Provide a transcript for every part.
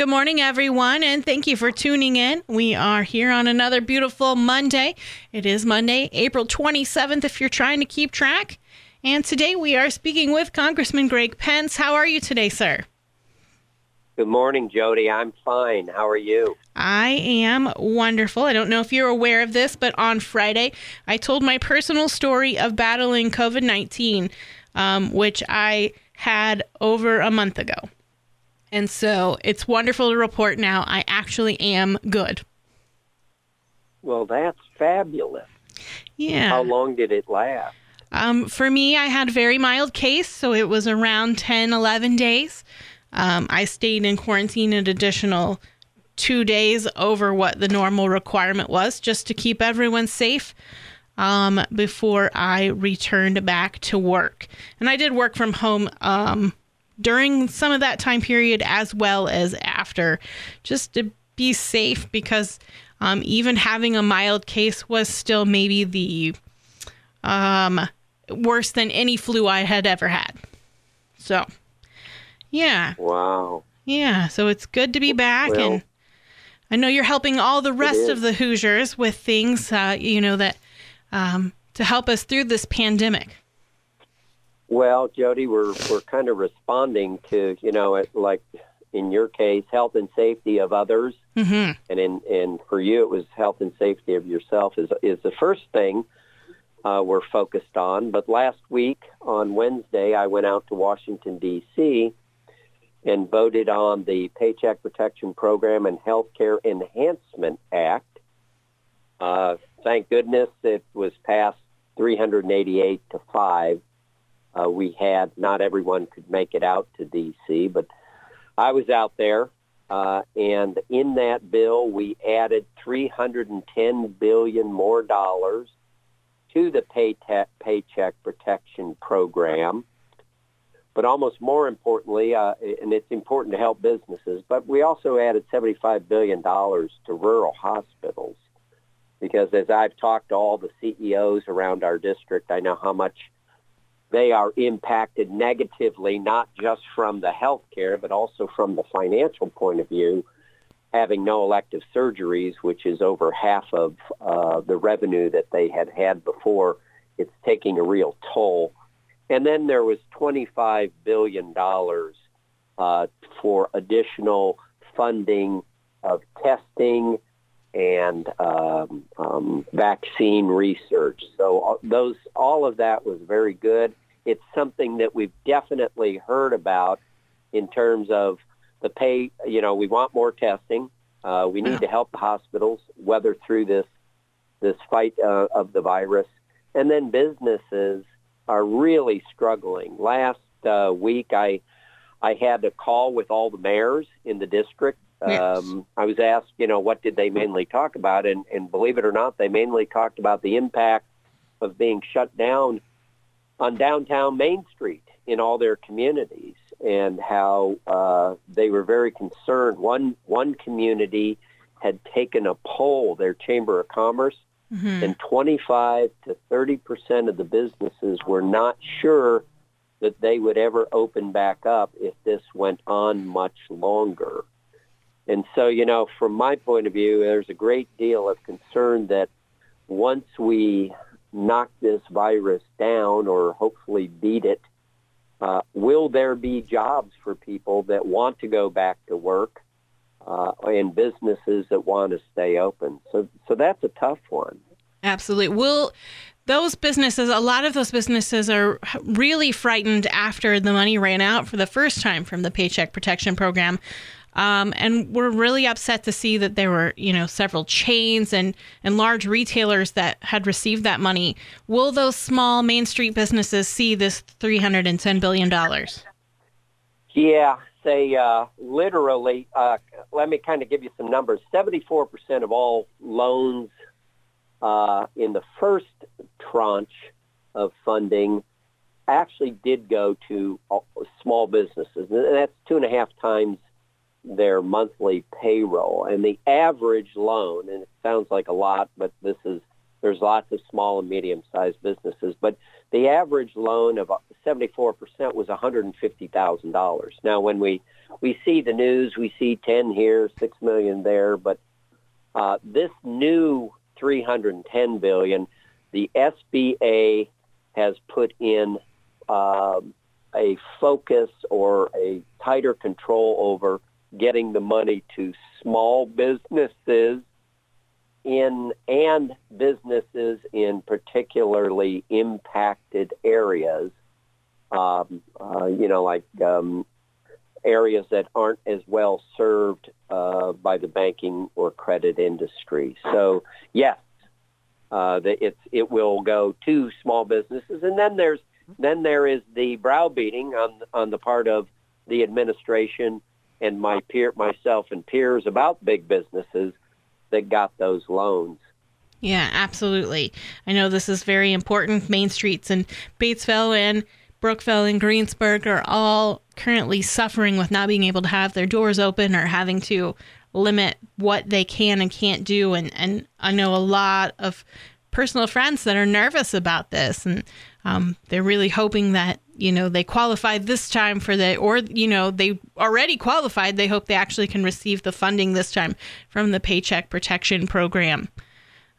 Good morning, everyone, and thank you for tuning in. We are here on another beautiful Monday. It is Monday, April 27th, if you're trying to keep track. And today we are speaking with Congressman Greg Pence. How are you today, sir? Good morning, Jody. I'm fine. How are you? I am wonderful. I don't know if you're aware of this, but on Friday, I told my personal story of battling COVID 19, um, which I had over a month ago. And so it's wonderful to report now I actually am good. Well, that's fabulous. Yeah. How long did it last? Um, for me, I had a very mild case, so it was around 10, 11 days. Um, I stayed in quarantine an additional two days over what the normal requirement was just to keep everyone safe um, before I returned back to work. And I did work from home um, during some of that time period as well as after, just to be safe because um, even having a mild case was still maybe the um, worse than any flu I had ever had. So, yeah. Wow. Yeah. So it's good to be back. Well, and I know you're helping all the rest of the Hoosiers with things, uh, you know, that um, to help us through this pandemic. Well, Jody, we're we're kind of responding to you know it, like in your case, health and safety of others, Mm-hmm. and in and for you, it was health and safety of yourself is is the first thing uh, we're focused on. But last week on Wednesday, I went out to Washington D.C. and voted on the Paycheck Protection Program and Healthcare Enhancement Act. Uh, thank goodness it was passed 388 to five. Uh, we had not everyone could make it out to D.C., but I was out there, uh, and in that bill we added 310 billion more dollars to the pay Paycheck Protection Program. But almost more importantly, uh, and it's important to help businesses, but we also added $75 billion to rural hospitals because as I've talked to all the CEOs around our district, I know how much they are impacted negatively, not just from the health care, but also from the financial point of view, having no elective surgeries, which is over half of uh, the revenue that they had had before. It's taking a real toll. And then there was $25 billion uh, for additional funding of testing and um, um, vaccine research. So uh, those, all of that was very good. It's something that we've definitely heard about in terms of the pay. You know, we want more testing. Uh, we need to help the hospitals weather through this this fight uh, of the virus, and then businesses are really struggling. Last uh, week, I I had a call with all the mayors in the district. Um, I was asked, you know, what did they mainly talk about? And, and believe it or not, they mainly talked about the impact of being shut down on downtown Main Street in all their communities and how uh, they were very concerned. One, one community had taken a poll, their Chamber of Commerce, Mm-hmm. and 25 to 30 percent of the businesses were not sure that they would ever open back up if this went on much longer. And so, you know, from my point of view, there's a great deal of concern that once we knock this virus down or hopefully beat it, uh, will there be jobs for people that want to go back to work uh, and businesses that want to stay open? So, so that's a tough one. Absolutely. Will those businesses, a lot of those businesses are really frightened after the money ran out for the first time from the Paycheck Protection Program. Um, and we're really upset to see that there were, you know, several chains and, and large retailers that had received that money. Will those small Main Street businesses see this $310 billion? Yeah, say uh, literally. Uh, let me kind of give you some numbers. Seventy-four percent of all loans uh, in the first tranche of funding actually did go to uh, small businesses, and that's two and a half times their monthly payroll. And the average loan, and it sounds like a lot, but this is there's lots of small and medium-sized businesses, but the average loan of 74% was $150,000. Now, when we, we see the news, we see 10 here, 6 million there, but uh, this new 310 billion, the SBA has put in um, a focus or a tighter control over getting the money to small businesses in and businesses in particularly impacted areas, um, uh, you know, like um, areas that aren't as well served uh, by the banking or credit industry. So yes, uh, it's it will go to small businesses, and then there's then there is the browbeating on on the part of the administration and my peer myself and peers about big businesses that got those loans. Yeah, absolutely. I know this is very important. Main streets in Batesville and Brookville and Greensburg are all currently suffering with not being able to have their doors open or having to limit what they can and can't do. And, and I know a lot of personal friends that are nervous about this and um, they're really hoping that you know they qualified this time for the or you know they already qualified. They hope they actually can receive the funding this time from the paycheck protection program.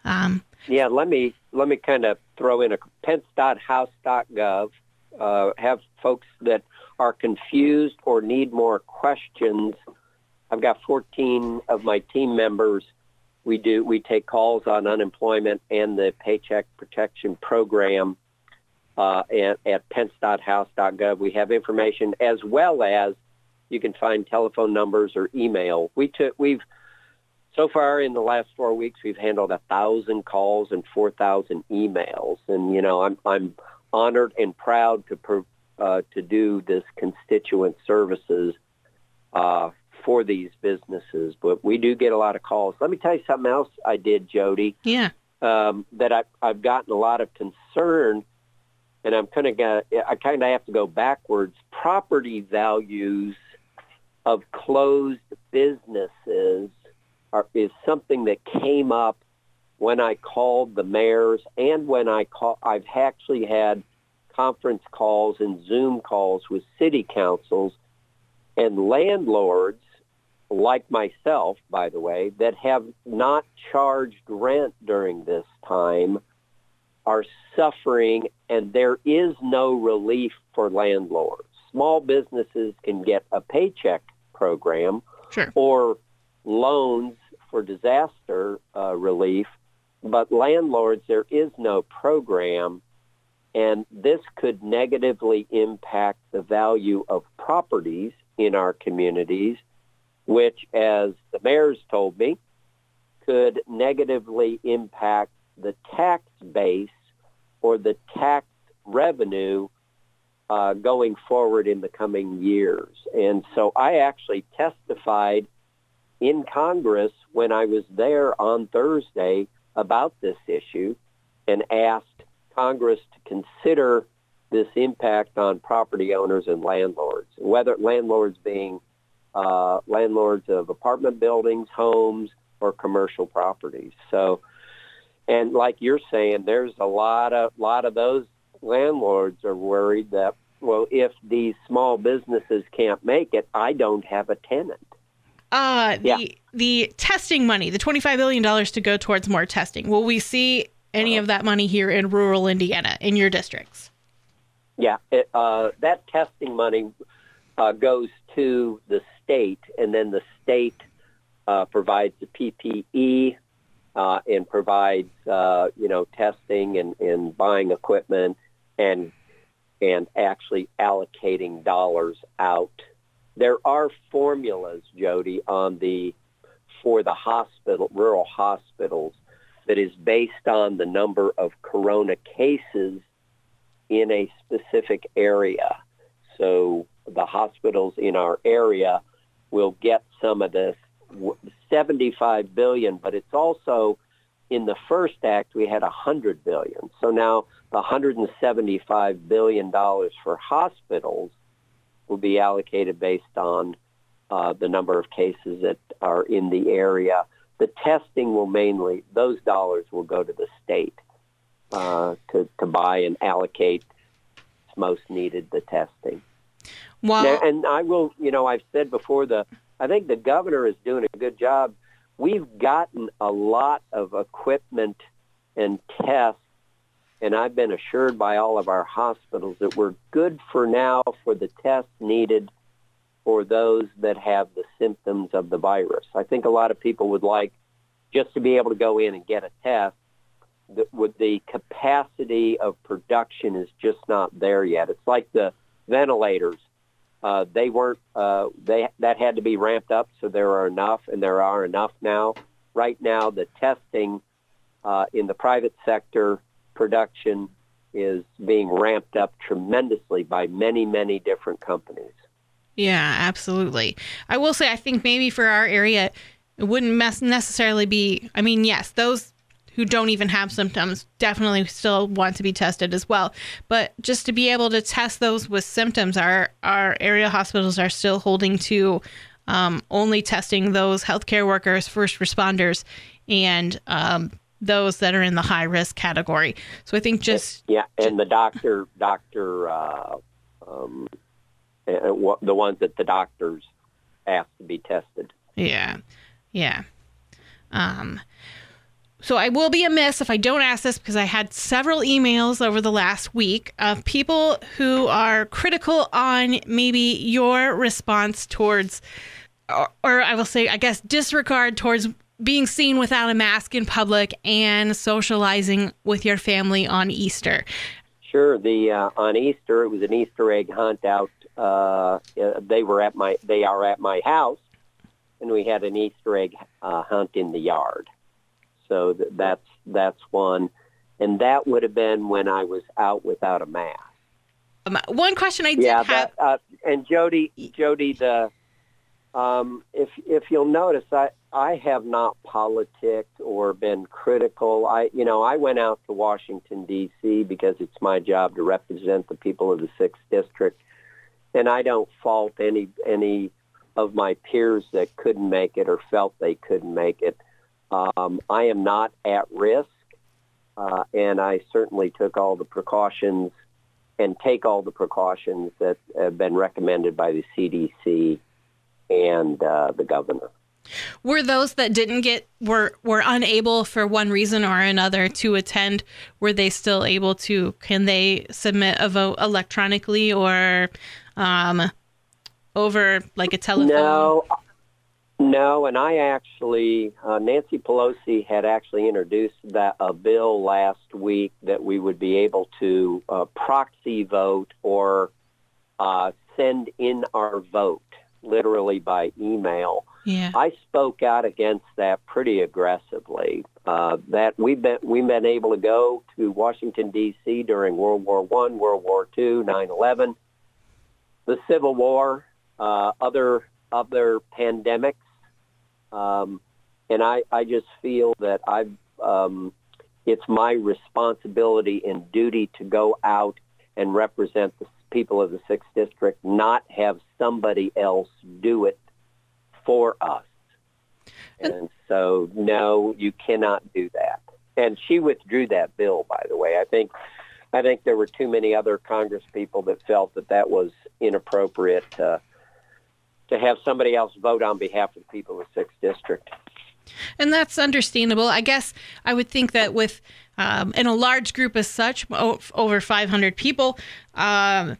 Um, yeah let me let me kind of throw in a pence.house.gov uh, have folks that are confused or need more questions. I've got 14 of my team members. We do we take calls on unemployment and the paycheck protection program uh, at, at pence.house.gov. We have information as well as you can find telephone numbers or email. We took we've so far in the last four weeks we've handled a thousand calls and four thousand emails, and you know I'm I'm honored and proud to uh, to do this constituent services uh, for these businesses. But we do get a lot of calls. Let me tell you something else I did, Jody. Yeah. Um, that I, I've gotten a lot of concern and I'm kind of gonna, I kind of have to go backwards. Property values of closed businesses are, is something that came up when I called the mayors and when I call, I've actually had conference calls and Zoom calls with city councils and landlords like myself, by the way, that have not charged rent during this time are suffering and there is no relief for landlords. Small businesses can get a paycheck program sure. or loans for disaster uh, relief, but landlords, there is no program, and this could negatively impact the value of properties in our communities, which, as the mayors told me, could negatively impact the tax base or the tax revenue uh, going forward in the coming years. And so I actually testified in Congress when I was there on Thursday about this issue and asked Congress to consider this impact on property owners and landlords, whether landlords being uh, landlords of apartment buildings, homes, or commercial properties. So and like you're saying, there's a lot of lot of those landlords are worried that well, if these small businesses can't make it, I don't have a tenant. Uh, the yeah. the testing money, the twenty five billion dollars to go towards more testing. Will we see any uh, of that money here in rural Indiana in your districts? Yeah, it, uh, that testing money uh, goes to the state, and then the state uh, provides the PPE uh, and provides uh, you know testing and, and buying equipment and and actually allocating dollars out. There are formulas, Jody, on the for the hospital rural hospitals that is based on the number of corona cases in a specific area. So the hospitals in our area will get some of this 75 billion, but it's also in the first act we had 100 billion. So now the 175 billion dollars for hospitals will be allocated based on uh, the number of cases that are in the area. The testing will mainly; those dollars will go to the state uh, to to buy and allocate most needed the testing. Well, Now, and I will, you know, I've said before the I think the governor is doing a good job. We've gotten a lot of equipment and tests, and I've been assured by all of our hospitals that we're good for now for the tests needed for those that have the symptoms of the virus. I think a lot of people would like just to be able to go in and get a test. The, with the capacity of production is just not there yet. It's like the ventilators uh, they weren't. Uh, they that had to be ramped up, so there are enough, and there are enough now. Right now, the testing uh, in the private sector production is being ramped up tremendously by many, many different companies. Yeah, absolutely. I will say, I think maybe for our area, it wouldn't necessarily be. I mean, yes, those who don't even have symptoms definitely still want to be tested as well. But just to be able to test those with symptoms, our our area hospitals are still holding to um, only testing those healthcare workers, first responders, and um, those that are in the high risk category. So I think just yeah, and the doctor doctor uh, um, the ones that the doctors ask to be tested. Yeah, yeah. Um, so I will be amiss if I don't ask this because I had several emails over the last week of people who are critical on maybe your response towards, or, or I will say, I guess, disregard towards being seen without a mask in public and socializing with your family on Easter. Sure. The uh, on Easter, it was an Easter egg hunt out. Uh, they were at my, they are at my house, and we had an Easter egg uh, hunt in the yard. So that's that's one, and that would have been when I was out without a mask. Um, one question I did yeah, have, that, uh, and Jody, Jody, the um, if if you'll notice, I I have not politicked or been critical. I you know I went out to Washington D.C. because it's my job to represent the people of the sixth district, and I don't fault any any of my peers that couldn't make it or felt they couldn't make it. Um, I am not at risk, uh, and I certainly took all the precautions and take all the precautions that have been recommended by the CDC and uh, the governor. Were those that didn't get were were unable for one reason or another to attend? Were they still able to? Can they submit a vote electronically or um, over like a telephone? No, no, and I actually, uh, Nancy Pelosi had actually introduced that a bill last week that we would be able to uh, proxy vote or uh, send in our vote, literally by email. Yeah. I spoke out against that pretty aggressively. Uh, that we've been we've been able to go to Washington D.C. during World War One, World War Two, nine eleven, the Civil War, uh, other other pandemics um, and I, I just feel that I've, um, it's my responsibility and duty to go out and represent the people of the 6th District, not have somebody else do it for us. And so, no, you cannot do that. And she withdrew that bill, by the way. I think, I think there were too many other Congress people that felt that that was inappropriate to to have somebody else vote on behalf of the people of the sixth district. And that's understandable. I guess I would think that with um, in a large group as such, over 500 people, um,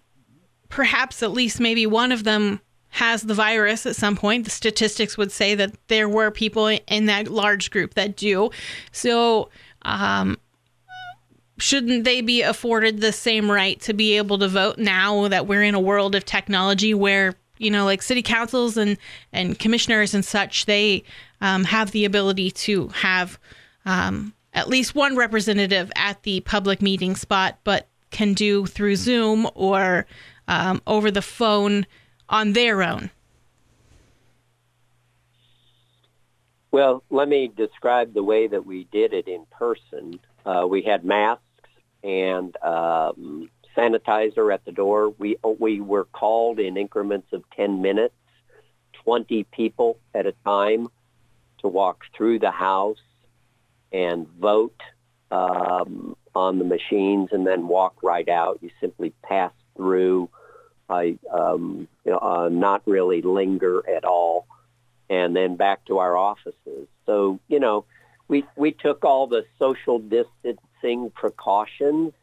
perhaps at least maybe one of them has the virus at some point. The statistics would say that there were people in that large group that do. So, um, shouldn't they be afforded the same right to be able to vote now that we're in a world of technology where you know, like city councils and and commissioners and such, they um, have the ability to have um, at least one representative at the public meeting spot, but can do through Zoom or um, over the phone on their own. Well, let me describe the way that we did it in person. Uh, we had masks and um, sanitizer at the door. We we were called in increments of 10 minutes, 20 people at a time to walk through the house and vote um, on the machines and then walk right out. You simply pass through, I um, you know, uh, not really linger at all, and then back to our offices. So you know, we we took all the social distancing precautions,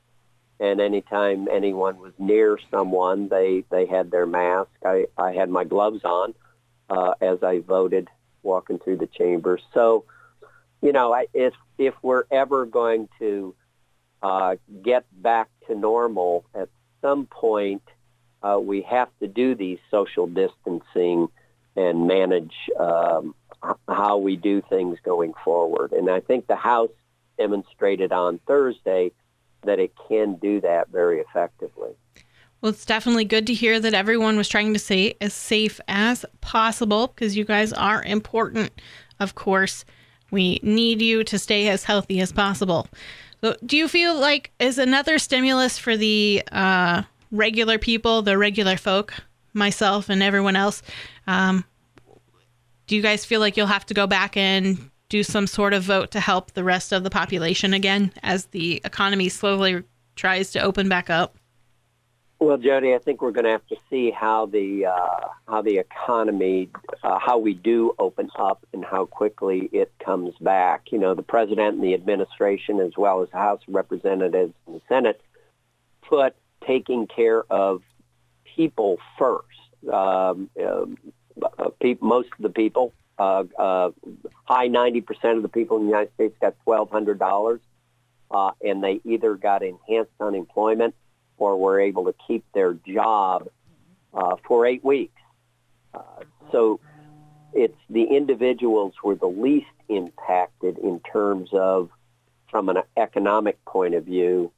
and anytime anyone was near someone, they they had their mask. I I had my gloves on uh, as I voted walking through the chamber. So you know, if if we're ever going to uh, get back to normal at some point, uh, we have to do these social distancing and manage um, how we do things going forward. And I think the House demonstrated on Thursday that it can do that very effectively. Well, it's definitely good to hear that everyone was trying to stay as safe as possible because you guys are important, of course. We need you to stay as healthy as possible. So, do you feel like is another stimulus for the uh, regular people, the regular folk, myself and everyone else? Um, do you guys feel like you'll have to go back and do some sort of vote to help the rest of the population again as the economy slowly tries to open back up? Well, Jody, I think we're going to have to see how the uh, how the economy, uh, how we do open up, and how quickly it comes back. You know, the president and the administration, as well as the House of Representatives and the Senate, put taking care of people first. Um, uh, most of the people, uh, uh, high ninety percent of the people in the United States, got twelve hundred dollars, uh, and they either got enhanced unemployment or were able to keep their job uh, for eight weeks. Uh, so it's the individuals were the least impacted in terms of from an economic point of view.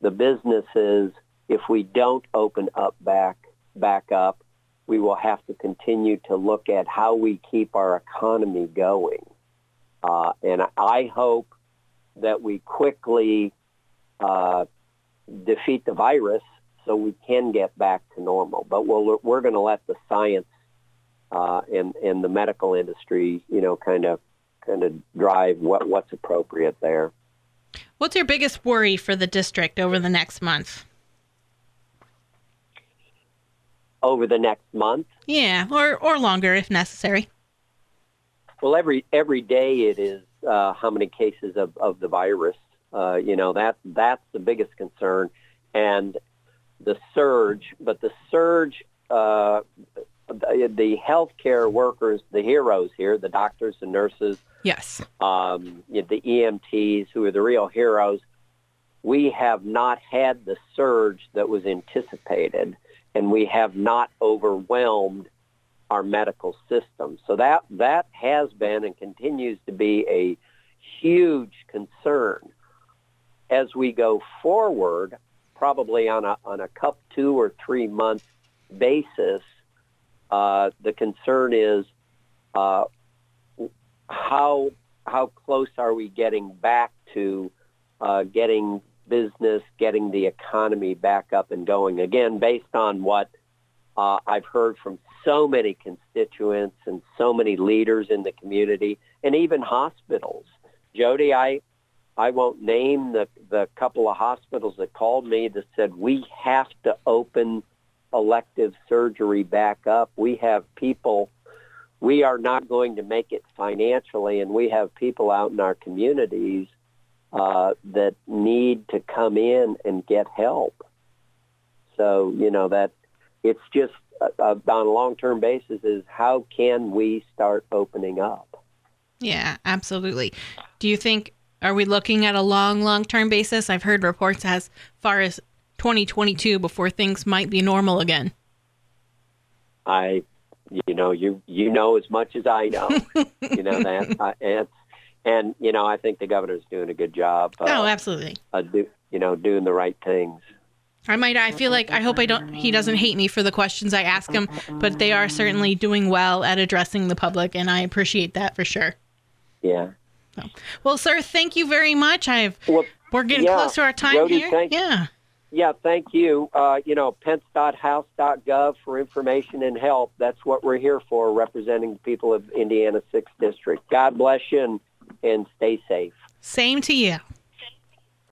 The businesses, if we don't open up back back up, we will have to continue to look at how we keep our economy going. Uh, and I hope that we quickly uh, defeat the virus so we can get back to normal. But we'll, we're going to let the science uh, and, and the medical industry, you know, kind of kind of drive what, what's appropriate there. What's your biggest worry for the district over the next month? Over the next month? Yeah, or or longer if necessary. Well, every every day it is uh, how many cases of, of the virus uh, you know that that's the biggest concern, and the surge. But the surge, uh, the, the healthcare workers, the heroes here, the doctors and nurses, yes, um, the EMTs, who are the real heroes. We have not had the surge that was anticipated, and we have not overwhelmed our medical system. So that that has been and continues to be a huge concern as we go forward, probably on a on a cup two or three month basis, uh, the concern is uh, how how close are we getting back to uh, getting business, getting the economy back up and going again, based on what uh, I've heard from so many constituents and so many leaders in the community, and even hospitals. Jody, I I won't name the, the couple of hospitals that called me that said we have to open elective surgery back up. We have people, we are not going to make it financially, and we have people out in our communities uh, that need to come in and get help. So, you know, that it's just uh, uh on a long-term basis is how can we start opening up? Yeah, absolutely. Do you think are we looking at a long, long term basis? I've heard reports as far as 2022 before things might be normal again. I, you know, you you know as much as I know. you know that, uh, and and you know I think the governor's doing a good job. Uh, oh, absolutely. Uh, do, you know, doing the right things. I might. I feel like I hope I don't. He doesn't hate me for the questions I ask him, but they are certainly doing well at addressing the public, and I appreciate that for sure. Yeah, so, well, sir, thank you very much. I've well, we're getting yeah, close to our time Jody, here. Thank, yeah. Yeah, thank you. Uh, you know, pence.house.gov for information and help. That's what we're here for, representing the people of Indiana 6th District. God bless you and, and stay safe. Same to you.